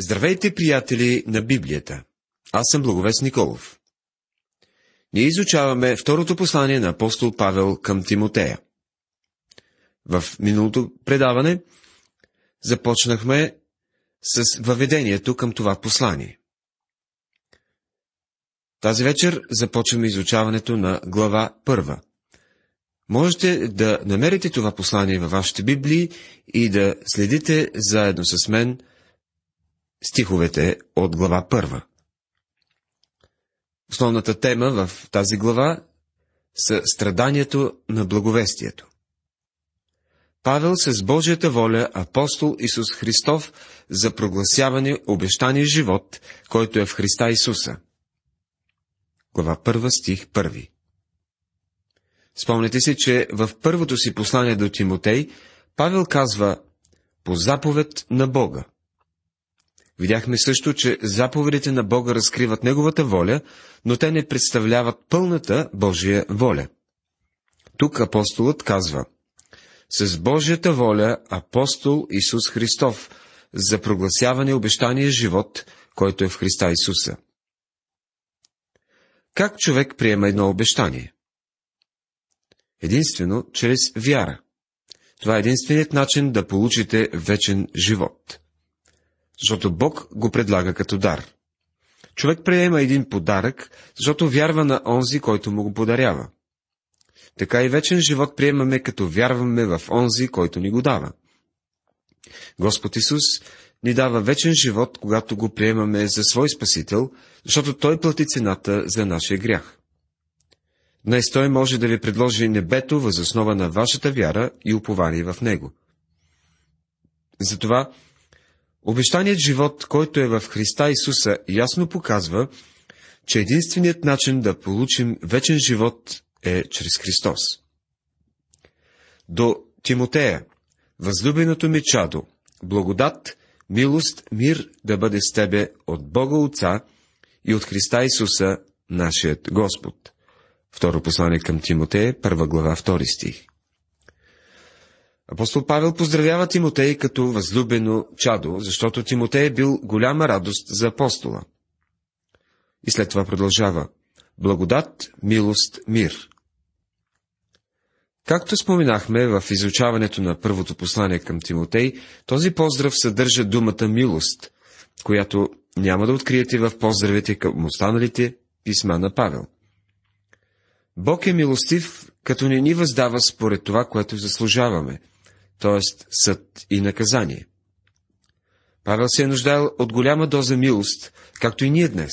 Здравейте, приятели на Библията! Аз съм Благовест Николов. Ние изучаваме второто послание на апостол Павел към Тимотея. В миналото предаване започнахме с въведението към това послание. Тази вечер започваме изучаването на глава първа. Можете да намерите това послание във вашите Библии и да следите заедно с мен – стиховете от глава първа. Основната тема в тази глава са страданието на благовестието. Павел с Божията воля, апостол Исус Христов, за прогласяване обещания живот, който е в Христа Исуса. Глава 1, стих 1. Спомнете си, че в първото си послание до Тимотей, Павел казва по заповед на Бога. Видяхме също, че заповедите на Бога разкриват Неговата воля, но те не представляват пълната Божия воля. Тук апостолът казва, с Божията воля апостол Исус Христов за прогласяване обещания живот, който е в Христа Исуса. Как човек приема едно обещание? Единствено чрез вяра. Това е единственият начин да получите вечен живот защото Бог го предлага като дар. Човек приема един подарък, защото вярва на онзи, който му го подарява. Така и вечен живот приемаме, като вярваме в онзи, който ни го дава. Господ Исус ни дава вечен живот, когато го приемаме за свой Спасител, защото Той плати цената за нашия грях. Днес Той може да ви предложи небето възоснова на вашата вяра и упование в Него. Затова Обещаният живот, който е в Христа Исуса, ясно показва, че единственият начин да получим вечен живот е чрез Христос. До Тимотея, възлюбеното ми чадо, благодат, милост, мир да бъде с тебе от Бога Отца и от Христа Исуса, нашият Господ. Второ послание към Тимотея, първа глава, втори стих. Апостол Павел поздравява Тимотей като възлюбено чадо, защото Тимотей е бил голяма радост за апостола. И след това продължава. Благодат, милост, мир. Както споменахме в изучаването на първото послание към Тимотей, този поздрав съдържа думата милост, която няма да откриете в поздравите към останалите писма на Павел. Бог е милостив, като не ни въздава според това, което заслужаваме – т.е. съд и наказание. Павел се е нуждаел от голяма доза милост, както и ние днес.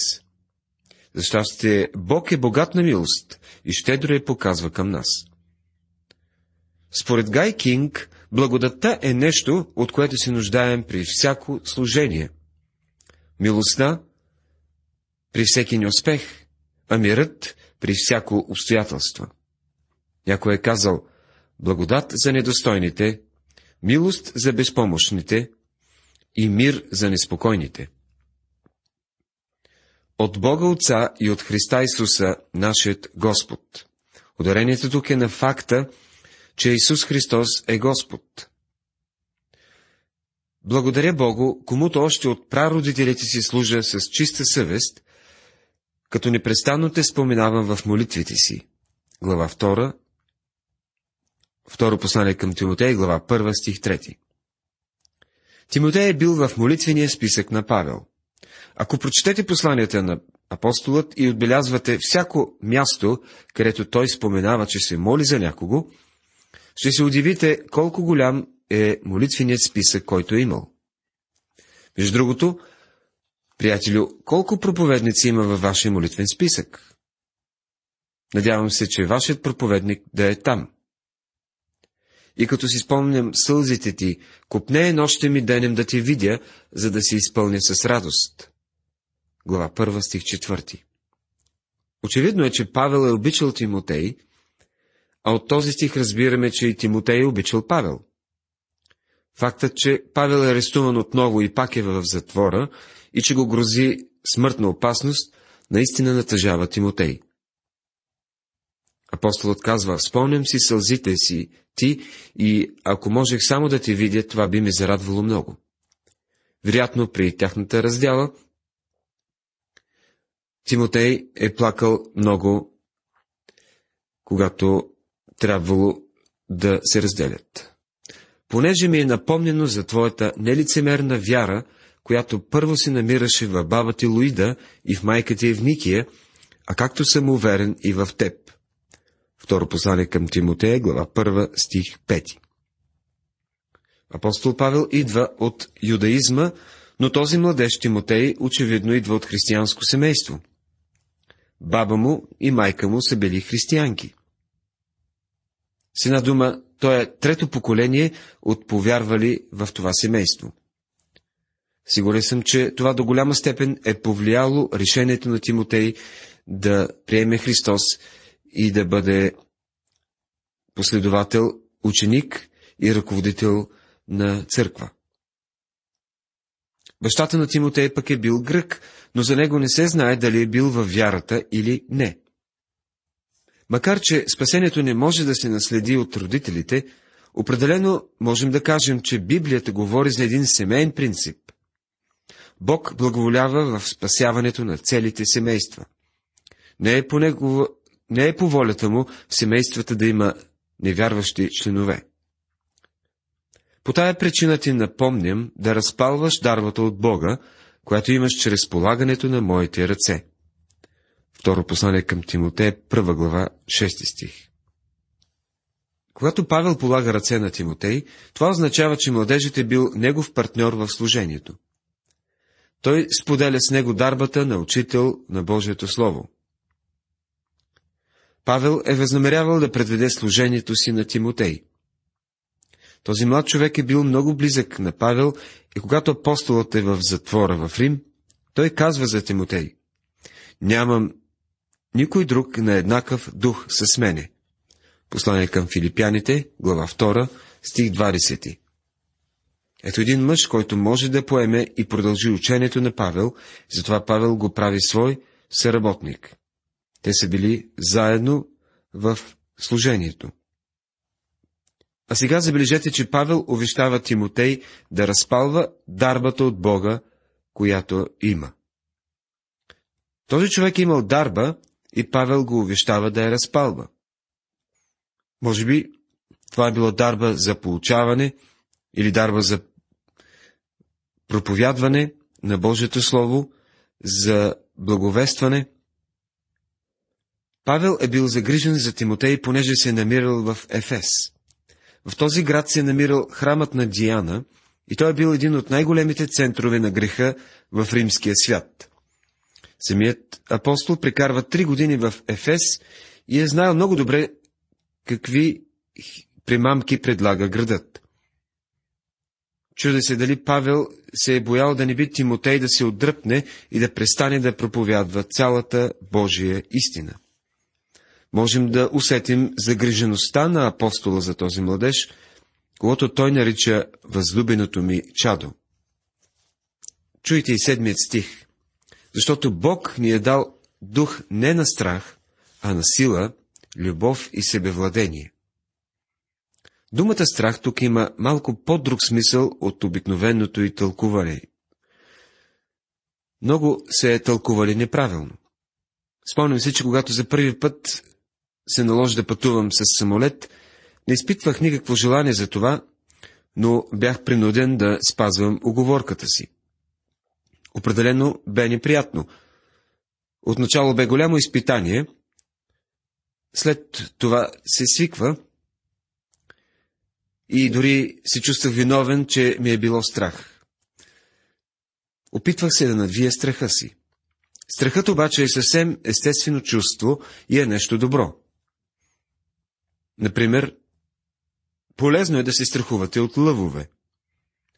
За щастие, Бог е богат на милост и щедро я показва към нас. Според Гай Кинг, благодатта е нещо, от което се нуждаем при всяко служение. Милостта при всеки неуспех, а мирът при всяко обстоятелство. Някой е казал, благодат за недостойните, милост за безпомощните и мир за неспокойните. От Бога Отца и от Христа Исуса, нашият Господ. Ударението тук е на факта, че Исус Христос е Господ. Благодаря Богу, комуто още от прародителите си служа с чиста съвест, като непрестанно те споменавам в молитвите си. Глава Второ послание към Тимотей, глава 1, стих 3. Тимотей е бил в молитвения списък на Павел. Ако прочетете посланията на апостолът и отбелязвате всяко място, където той споменава, че се моли за някого, ще се удивите колко голям е молитвеният списък, който е имал. Между другото, приятелю, колко проповедници има във вашия молитвен списък? Надявам се, че вашият проповедник да е там и като си спомням сълзите ти, купне нощта ми денем да те видя, за да се изпълня с радост. Глава 1, стих 4 Очевидно е, че Павел е обичал Тимотей, а от този стих разбираме, че и Тимотей е обичал Павел. Фактът, че Павел е арестуван отново и пак е в затвора и че го грози смъртна опасност, наистина натъжава Тимотей. Апостолът казва, спомням си сълзите си, ти, и ако можех само да те видя, това би ме зарадвало много. вероятно при тяхната раздяла, Тимотей е плакал много, когато трябвало да се разделят. Понеже ми е напомнено за твоята нелицемерна вяра, която първо се намираше в баба ти Луида и в майка ти Евникия, а както съм уверен и в теб. Второ послание към Тимотея, глава 1, стих 5. Апостол Павел идва от юдаизма, но този младеж Тимотей очевидно идва от християнско семейство. Баба му и майка му са били християнки. С една дума, той е трето поколение от повярвали в това семейство. Сигурен съм, че това до голяма степен е повлияло решението на Тимотей да приеме Христос и да бъде последовател, ученик и ръководител на църква. Бащата на Тимотей пък е бил грък, но за него не се знае дали е бил във вярата или не. Макар, че спасението не може да се наследи от родителите, определено можем да кажем, че Библията говори за един семейен принцип. Бог благоволява в спасяването на целите семейства. Не е по, него, не е по волята му в семействата да има невярващи членове. По тая причина ти напомням да разпалваш дарвата от Бога, която имаш чрез полагането на моите ръце. Второ послание към Тимотея, първа глава, 6 стих. Когато Павел полага ръце на Тимотей, това означава, че младежът е бил негов партньор в служението. Той споделя с него дарбата на учител на Божието Слово. Павел е възнамерявал да предведе служението си на Тимотей. Този млад човек е бил много близък на Павел и когато апостолът е в затвора в Рим, той казва за Тимотей. Нямам никой друг на еднакъв дух с мене. Послание към филипяните, глава 2, стих 20. Ето един мъж, който може да поеме и продължи учението на Павел, затова Павел го прави свой съработник. Те са били заедно в служението. А сега забележете, че Павел увещава Тимотей да разпалва дарбата от Бога, която има. Този човек е имал дарба и Павел го увещава да я разпалва. Може би това е било дарба за получаване или дарба за проповядване на Божието Слово, за благовестване. Павел е бил загрижен за Тимотей, понеже се е намирал в Ефес. В този град се е намирал храмът на Диана и той е бил един от най-големите центрове на греха в римския свят. Самият апостол прекарва три години в Ефес и е знаел много добре какви примамки предлага градът. Чуде се дали Павел се е боял да не би Тимотей да се отдръпне и да престане да проповядва цялата Божия истина. Можем да усетим загрижеността на апостола за този младеж, когато той нарича възлюбеното ми чадо. Чуйте и седмият стих. Защото Бог ни е дал дух не на страх, а на сила, любов и себевладение. Думата страх тук има малко по-друг смисъл от обикновеното и тълкуване. Много се е тълкували неправилно. Спомням си, че когато за първи път се наложи да пътувам с самолет, не изпитвах никакво желание за това, но бях принуден да спазвам оговорката си. Определено бе неприятно. Отначало бе голямо изпитание, след това се свиква и дори се чувствах виновен, че ми е било страх. Опитвах се да надвия страха си. Страхът обаче е съвсем естествено чувство и е нещо добро. Например, полезно е да се страхувате от лъвове.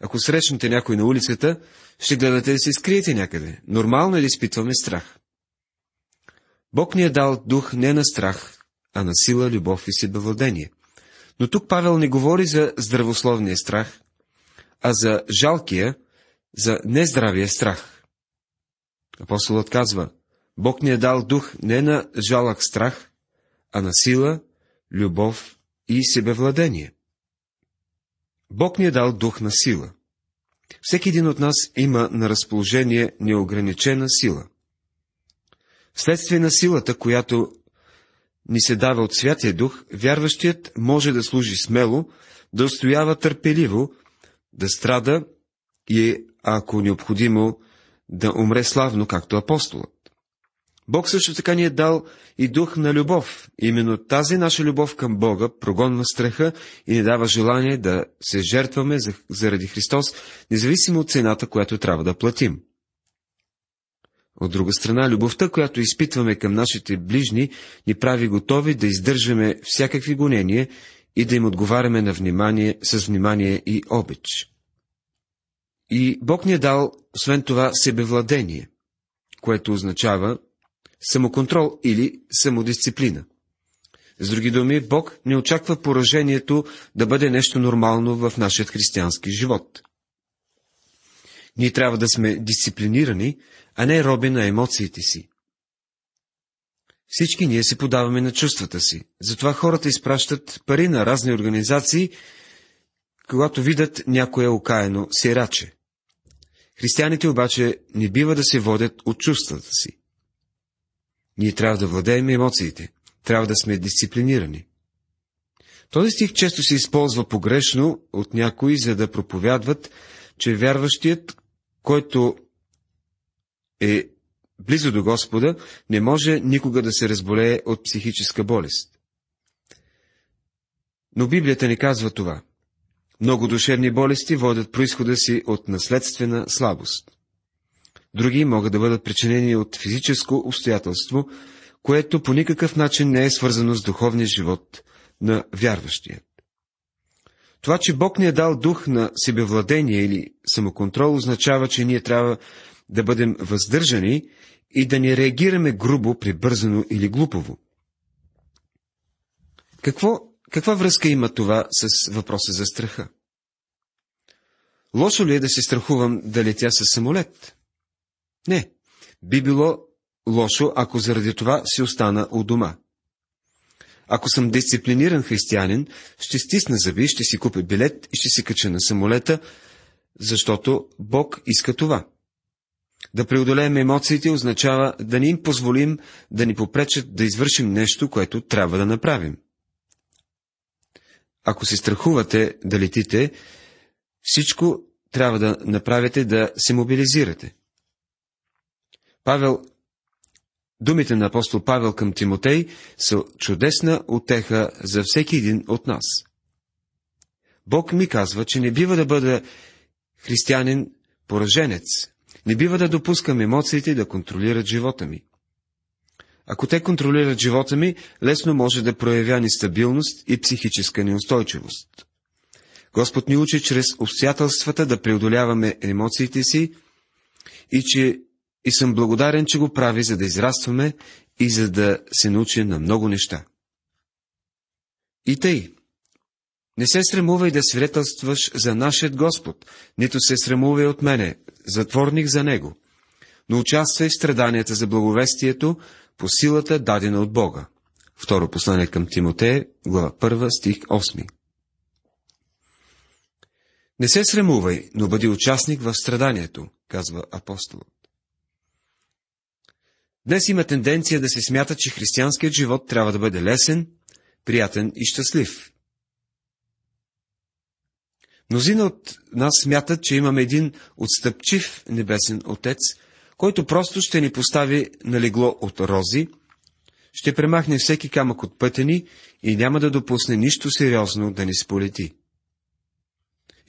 Ако срещнете някой на улицата, ще гледате да се скриете някъде. Нормално е да изпитваме страх. Бог ни е дал дух не на страх, а на сила, любов и себевладение. Но тук Павел не говори за здравословния страх, а за жалкия, за нездравия страх. Апостолът казва, Бог ни е дал дух не на жалък страх, а на сила, любов и себевладение. Бог ни е дал дух на сила. Всеки един от нас има на разположение неограничена сила. Вследствие на силата, която ни се дава от Святия Дух, вярващият може да служи смело, да устоява търпеливо, да страда и, ако необходимо, да умре славно, както апостолът. Бог също така ни е дал и дух на любов. Именно тази наша любов към Бога прогонва страха и ни дава желание да се жертваме заради Христос, независимо от цената, която трябва да платим. От друга страна, любовта, която изпитваме към нашите ближни, ни прави готови да издържаме всякакви гонения и да им отговаряме на внимание, с внимание и обич. И Бог ни е дал, освен това, себевладение, което означава самоконтрол или самодисциплина. С други думи, Бог не очаква поражението да бъде нещо нормално в нашия християнски живот. Ние трябва да сме дисциплинирани, а не роби на емоциите си. Всички ние се подаваме на чувствата си. Затова хората изпращат пари на разни организации, когато видят някое окаяно сираче. Християните обаче не бива да се водят от чувствата си. Ние трябва да владеем емоциите, трябва да сме дисциплинирани. Този стих често се използва погрешно от някои, за да проповядват, че вярващият, който е близо до Господа, не може никога да се разболее от психическа болест. Но Библията не казва това. Много душевни болести водят происхода си от наследствена слабост. Други могат да бъдат причинени от физическо обстоятелство, което по никакъв начин не е свързано с духовния живот на вярващия. Това, че Бог ни е дал дух на себевладение или самоконтрол, означава, че ние трябва да бъдем въздържани и да не реагираме грубо, прибързано или глупово. Какво, каква връзка има това с въпроса за страха? Лошо ли е да се страхувам да летя с самолет? Не. Би било лошо, ако заради това си остана у дома. Ако съм дисциплиниран християнин, ще стисна зъби, ще си купя билет и ще се кача на самолета, защото Бог иска това. Да преодолеем емоциите означава да ни им позволим да ни попречат да извършим нещо, което трябва да направим. Ако се страхувате да летите, всичко трябва да направите да се мобилизирате. Павел, думите на апостол Павел към Тимотей са чудесна отеха за всеки един от нас. Бог ми казва, че не бива да бъда християнин пораженец, не бива да допускам емоциите да контролират живота ми. Ако те контролират живота ми, лесно може да проявя нестабилност и психическа неустойчивост. Господ ни учи чрез обстоятелствата да преодоляваме емоциите си и че и съм благодарен, че го прави, за да израстваме и за да се научим на много неща. И тъй, не се срамувай да свидетелстваш за нашият Господ, нито се срамувай от мене, затворник за Него, но участвай в страданията за благовестието по силата дадена от Бога. Второ послание към Тимотея, глава 1, стих 8. Не се срамувай, но бъди участник в страданието, казва апостолът. Днес има тенденция да се смята, че християнският живот трябва да бъде лесен, приятен и щастлив. Мнозина от нас смятат, че имаме един отстъпчив небесен Отец, който просто ще ни постави на легло от рози, ще премахне всеки камък от пътя ни и няма да допусне нищо сериозно да ни сполети.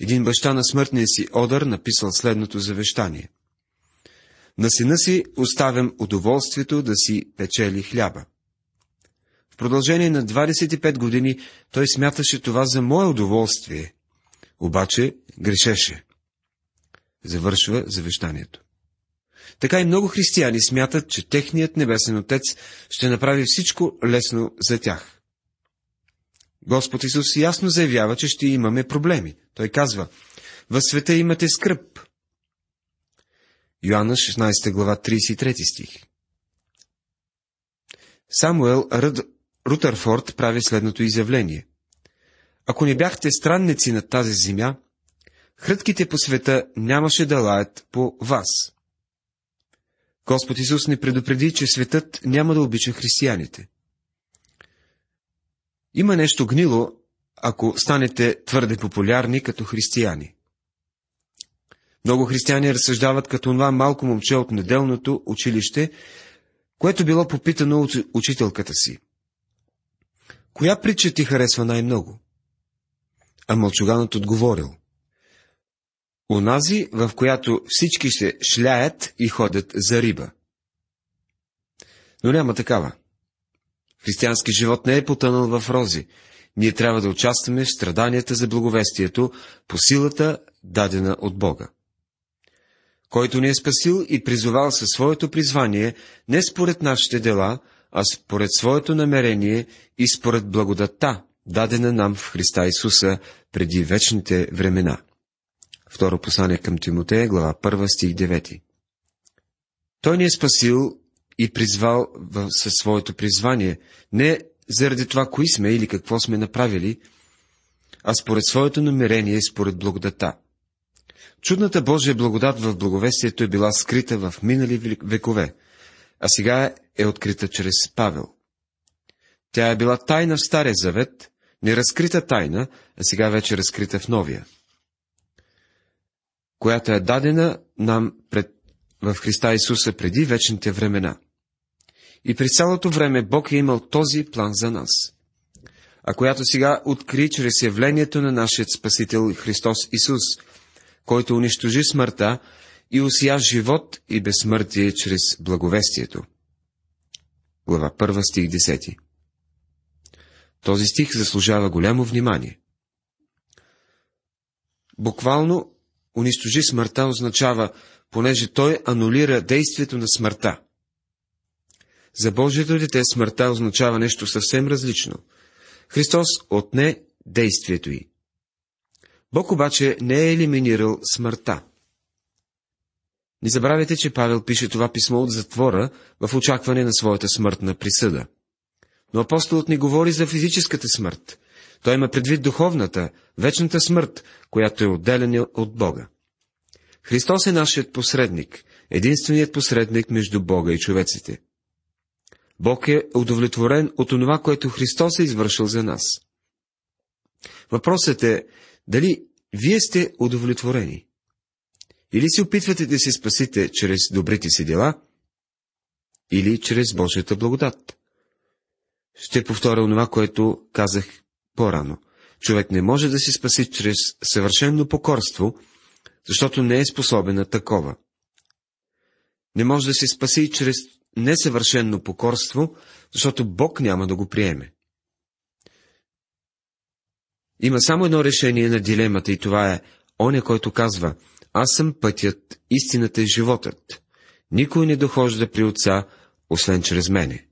Един баща на смъртния си Одър написал следното завещание. На сина си оставям удоволствието да си печели хляба. В продължение на 25 години той смяташе това за мое удоволствие, обаче грешеше. Завършва завещанието. Така и много християни смятат, че техният небесен Отец ще направи всичко лесно за тях. Господ Исус ясно заявява, че ще имаме проблеми. Той казва, в света имате скръп. Йоанна 16 глава 33 стих. Самуел Ръд... Рутърфорд прави следното изявление. Ако не бяхте странници на тази земя, хрътките по света нямаше да лаят по вас. Господ Исус не предупреди, че светът няма да обича християните. Има нещо гнило, ако станете твърде популярни като християни. Много християни разсъждават като това малко момче от неделното училище, което било попитано от учителката си. Коя притча ти харесва най-много? А мълчуганът отговорил. Онази, в която всички се шляят и ходят за риба. Но няма такава. Християнски живот не е потънал в рози. Ние трябва да участваме в страданията за благовестието по силата, дадена от Бога. Който ни е спасил и призовал със своето призвание, не според нашите дела, а според своето намерение и според благодатта, дадена нам в Христа Исуса преди вечните времена. Второ послание към Тимотея, глава 1, стих 9. Той ни е спасил и призвал със своето призвание, не заради това, кои сме или какво сме направили, а според своето намерение и според благодата. Чудната Божия благодат в благовестието е била скрита в минали векове, а сега е открита чрез Павел. Тя е била тайна в Стария Завет, неразкрита тайна, а сега вече разкрита в Новия, която е дадена нам пред, в Христа Исуса преди вечните времена. И през цялото време Бог е имал този план за нас, а която сега откри чрез явлението на нашия Спасител Христос Исус, който унищожи смъртта и усия живот и безсмъртие чрез благовестието. Глава 1, стих 10 Този стих заслужава голямо внимание. Буквално унищожи смъртта означава, понеже той анулира действието на смъртта. За Божието дете смъртта означава нещо съвсем различно. Христос отне действието й. Бог обаче не е елиминирал смъртта. Не забравяйте, че Павел пише това писмо от затвора в очакване на своята смъртна присъда. Но апостолът не говори за физическата смърт. Той има предвид духовната, вечната смърт, която е отделена от Бога. Христос е нашият посредник, единственият посредник между Бога и човеците. Бог е удовлетворен от това, което Христос е извършил за нас. Въпросът е, дали вие сте удовлетворени? Или се опитвате да се спасите чрез добрите си дела, или чрез Божията благодат. Ще повторя онова, което казах по-рано. Човек не може да се спаси чрез съвършено покорство, защото не е способен на такова. Не може да се спаси чрез несъвършено покорство, защото Бог няма да го приеме. Има само едно решение на дилемата и това е оня, който казва, аз съм пътят, истината и животът. Никой не дохожда при отца, освен чрез мене.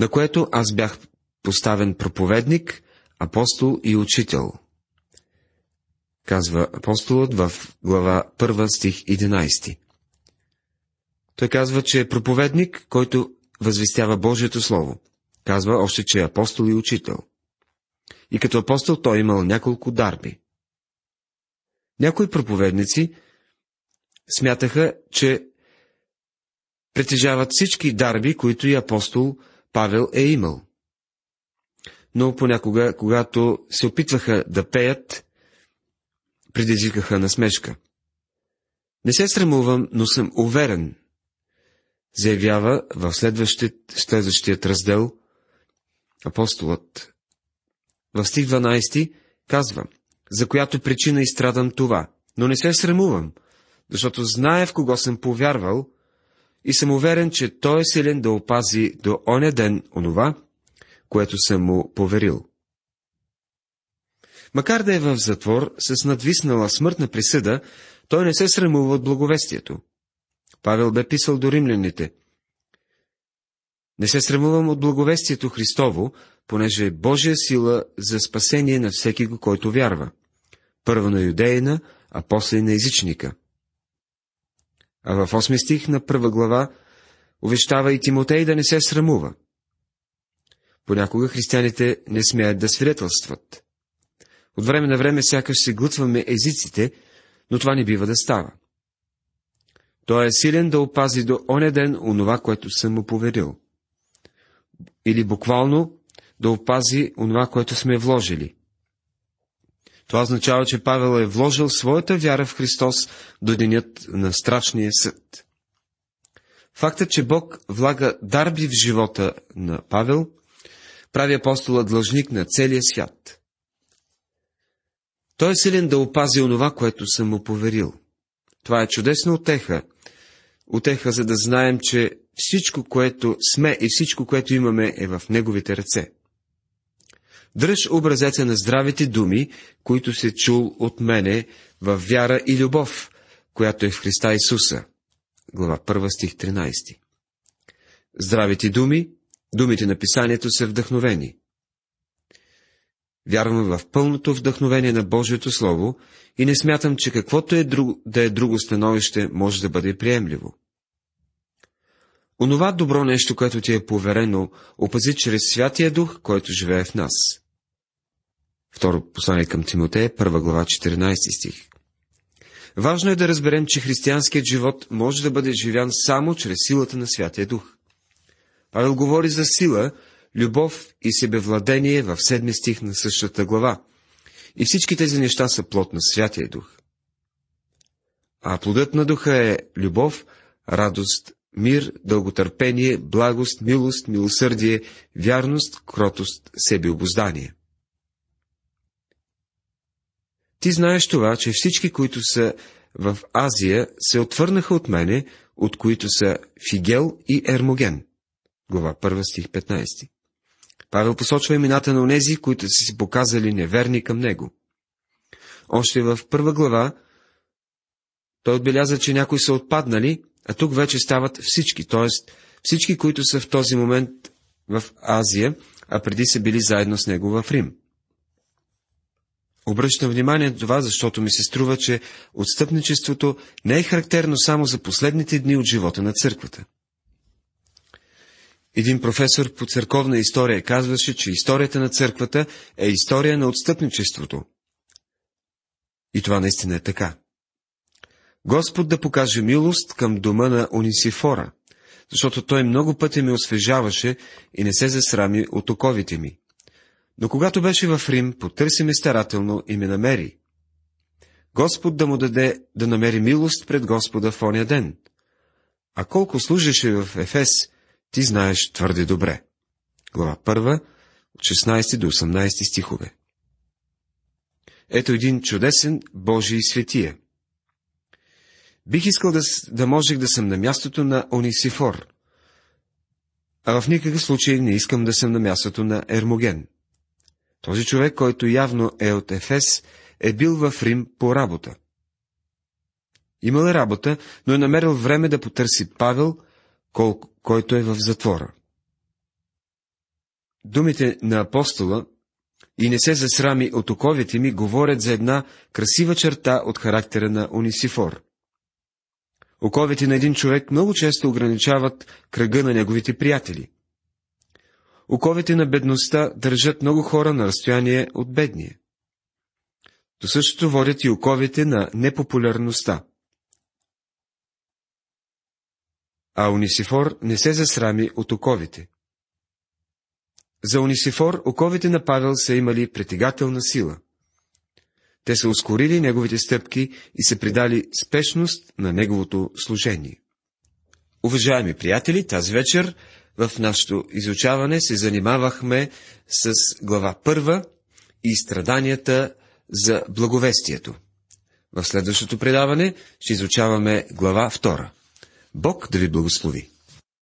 На което аз бях поставен проповедник, апостол и учител. Казва апостолът в глава 1 стих 11. Той казва, че е проповедник, който възвестява Божието Слово. Казва още, че е апостол и учител. И като апостол той имал няколко дарби. Някои проповедници смятаха, че притежават всички дарби, които и апостол Павел е имал. Но понякога, когато се опитваха да пеят, предизвикаха насмешка. Не се срамувам, но съм уверен, заявява в следващият раздел апостолът. В стих 12 казва, за която причина изстрадам това, но не се срамувам, защото зная в кого съм повярвал и съм уверен, че той е силен да опази до оня ден онова, което съм му поверил. Макар да е в затвор с надвиснала смъртна присъда, той не се срамува от благовестието. Павел бе писал до римляните. Не се срамувам от благовестието Христово, понеже е Божия сила за спасение на всеки го, който вярва. Първо на юдеина, а после на езичника. А в 8 стих на първа глава увещава и Тимотей да не се срамува. Понякога християните не смеят да свидетелстват. От време на време сякаш се глътваме езиците, но това не бива да става. Той е силен да опази до оня ден онова, което съм му поверил. Или буквално да опази онова, което сме вложили. Това означава, че Павел е вложил своята вяра в Христос до денят на страшния съд. Фактът, че Бог влага дарби в живота на Павел, прави апостола длъжник на целия свят. Той е силен да опази онова, което съм му поверил. Това е чудесна отеха. Отеха, за да знаем, че всичко, което сме и всичко, което имаме, е в Неговите ръце. Дръж образеца на здравите думи, които се чул от мене в вяра и любов, която е в Христа Исуса. Глава 1 стих 13. Здравите думи, думите на писанието са вдъхновени. Вярвам в пълното вдъхновение на Божието Слово и не смятам, че каквото е друг, да е друго становище може да бъде приемливо. Онова добро нещо, което ти е поверено, опази чрез Святия Дух, който живее в нас. Второ послание към Тимотея, първа глава, 14 стих. Важно е да разберем, че християнският живот може да бъде живян само чрез силата на Святия Дух. Павел говори за сила, любов и себевладение в седми стих на същата глава. И всички тези неща са плод на Святия Дух. А плодът на Духа е любов, радост, мир, дълготърпение, благост, милост, милосърдие, вярност, кротост, себеобоздание. Ти знаеш това, че всички, които са в Азия, се отвърнаха от мене, от които са Фигел и Ермоген. Глава 1 стих 15. Павел посочва имената на онези, които са си показали неверни към него. Още в първа глава той отбеляза, че някои са отпаднали, а тук вече стават всички, т.е. всички, които са в този момент в Азия, а преди са били заедно с него в Рим. Обръщам внимание на това, защото ми се струва, че отстъпничеството не е характерно само за последните дни от живота на църквата. Един професор по църковна история казваше, че историята на църквата е история на отстъпничеството. И това наистина е така. Господ да покаже милост към дома на Унисифора, защото той много пъти ме освежаваше и не се засрами от оковите ми. Но когато беше в Рим, потърси ме старателно и ме намери. Господ да му даде да намери милост пред Господа в оня ден. А колко служеше в Ефес, ти знаеш твърде добре. Глава 1, от 16 до 18 стихове. Ето един чудесен Божий светия. Бих искал да, да можех да съм на мястото на Онисифор, а в никакъв случай не искам да съм на мястото на Ермоген. Този човек, който явно е от Ефес, е бил в Рим по работа. Имал е работа, но е намерил време да потърси Павел, кол... който е в затвора. Думите на апостола и не се засрами от оковите ми говорят за една красива черта от характера на Унисифор. Оковите на един човек много често ограничават кръга на неговите приятели – Оковите на бедността държат много хора на разстояние от бедния. До същото водят и оковите на непопулярността. А Унисифор не се засрами от оковите. За Унисифор оковите на Павел са имали притегателна сила. Те са ускорили неговите стъпки и се придали спешност на неговото служение. Уважаеми приятели, тази вечер в нашето изучаване се занимавахме с глава първа и страданията за благовестието. В следващото предаване ще изучаваме глава втора. Бог да ви благослови!